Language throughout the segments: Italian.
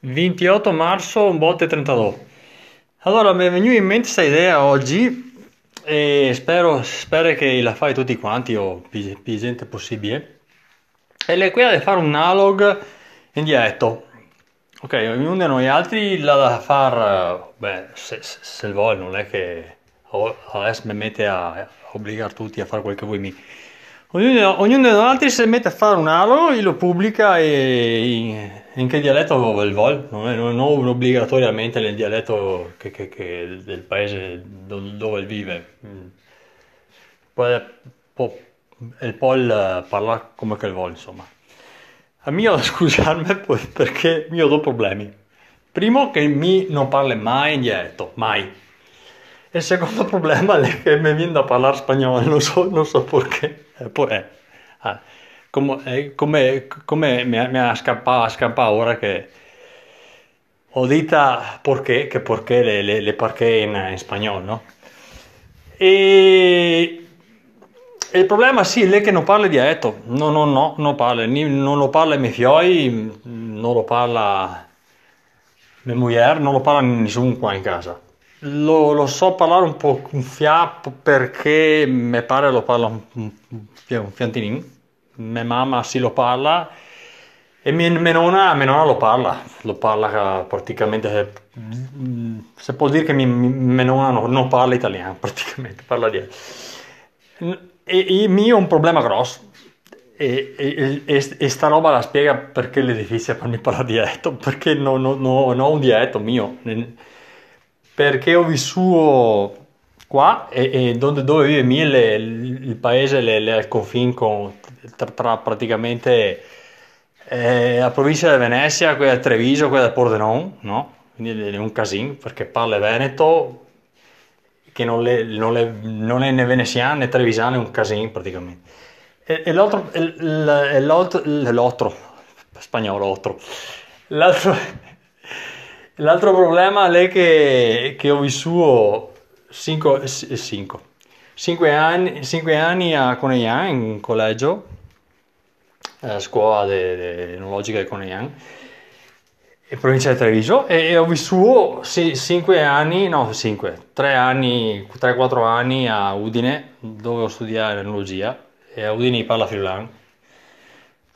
28 marzo, un botte 32. Allora, mi è venuta in mente questa idea oggi e spero, spero che la fai tutti quanti o più, gente possibile. E è quella di fare un analog in diretto. Ok, ognuno di noi altri l'ha da fare, beh, se, se, se vuole, non è che adesso mi mette a obbligare tutti a fare quel che vuoi mi. Ognuno, ognuno di noi si mette a fare un analogo, lo pubblica e in, che dialetto il vuole, non, è, non obbligatoriamente nel dialetto che, che, che del paese dove vive. Poi può, il pol parla come che vuole, insomma. A da scusarmi perché mi ho due problemi. Primo che mi non parla mai in dialetto, mai. E il secondo problema è che mi viene da parlare spagnolo, non so, non so perché. Eh, poi, eh, ah, come, eh, come, come mi, ha scappato, scappato ora che ho dita perché, che perché le, le, le perché in, in spagnolo, no? E il problema sì, è che non parla dialetto, no, no, no, non parla, non lo parla i miei fioi, non lo parla mia moglie, non lo parla nessuno qua in casa. Lo, lo, so parlare un po' un fiapo perché mi pare lo parla un, un, fiantinin, mia mamma sì lo parla e mia, mia, nonna, mia nonna lo parla, lo parla praticamente, se può dire che mia, mia nonna non, non, parla italiano praticamente, parla di... E, e mio è un problema grosso. E, e, e, e, sta roba la spiega perché è difficile me parlare dialetto, perché non ho no, no un dialetto mio, perché ho vissuto qua e, dove, dove, vive Mille, il, il paese è al confine con tra, tra praticamente eh, la provincia di Venezia, quella di Treviso, quella di Pordenone, no? Quindi è un casino perché parla veneto, che non, le, non, le, non è né veneziano né trevisano, è un casino praticamente. E, e l'altro, l'altro, l'altro, spagnolo, l'altro, l'altro, l'altro problema è che, che ho vissuto 5 anni, cinque anni a Coneglian in collegio, a scuola enologica di Coneglian in provincia di Treviso e, ho vissuto 5 anni, no 5, 3 anni, 3-4 anni a Udine dove ho studiato enologia e a Udine parla friulano.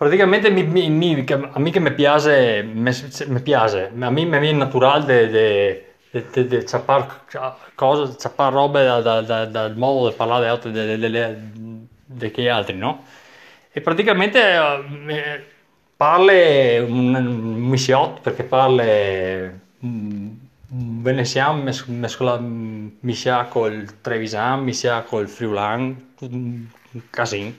Praticamente mi, mi, mi, a me che mi piace, mi, piace, a me mi viene naturale di de, ciappare cose, ciappare robe dal da, da, da modo di parlare che altri, no? E praticamente eh, parle un, un misciotto perché parle un veneziano mes, mescola, miscia col trevisan, miscia col friulan, un casino.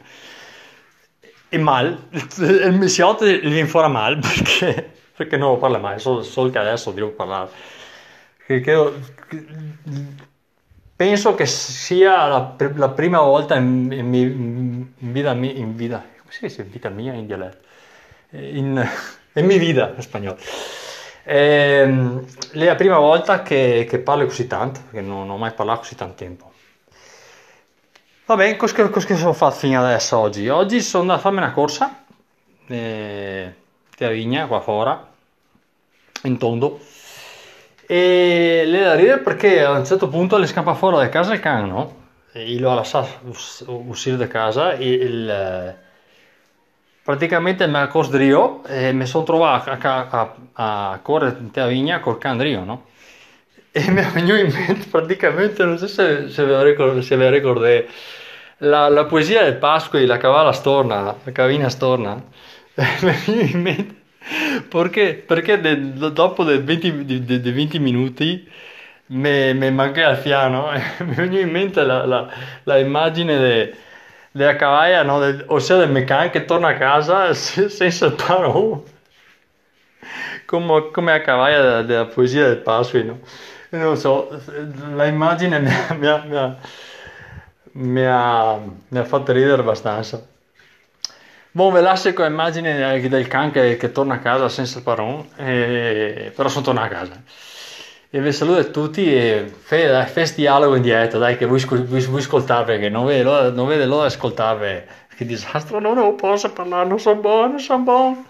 E mal, il misciotto gli viene fuori mal perché, perché non lo parla mai, solo, solo che adesso devo parlare. Perché, penso che sia la, la prima volta in, in, in, vita, in vita, come si dice in vita mia in dialetto? in, in mi vida in spagnolo. Eh, è la prima volta che, che, parlo così tanto, perché non ho mai parlato così tanto tempo. Va bene, cosa, cosa sono fatto fino adesso oggi? Oggi sono andato a farmi una corsa eh, a Vigna, qua fuori, in tondo. E le da ridere perché a un certo punto le scappa fuori da casa il cane, no? E io l'ho lasciato uscire da casa e il praticamente mi ha costrio e mi sono trovato a, a, a correre in vigna col candrio, no? E mi è venuto in mente praticamente, non so se, se ve la ricordate, la, la, poesia del Pasqui, la cavalla storna, la cavina storna, mi è venuto in mente perché, perché de, dopo dei 20, de, de 20 minuti mi manca il fiano e mi è venuto in mente la, la, la immagine de, della cavaia, no? Del, ossia del meccanico che torna a casa senza il parole. Come, come a cavaia della, della, poesia del Pasqui, no? Non so, la immagine mi ha, mi ha, mi ha, mi ha, mi ha fatto ridere abbastanza. Boh, ve lascio con l'immagine del can che, che, torna a casa senza il parole, eh, però sono tornato a casa. E vi saluto a tutti e questo dialogo in diretta, dai, che vuoi, vuoi, vuoi ascoltarvi, che non vede l'ora, non vede l'ora di ascoltarvi. Che disastro, non, non posso parlare, non sono buono, non sono buono.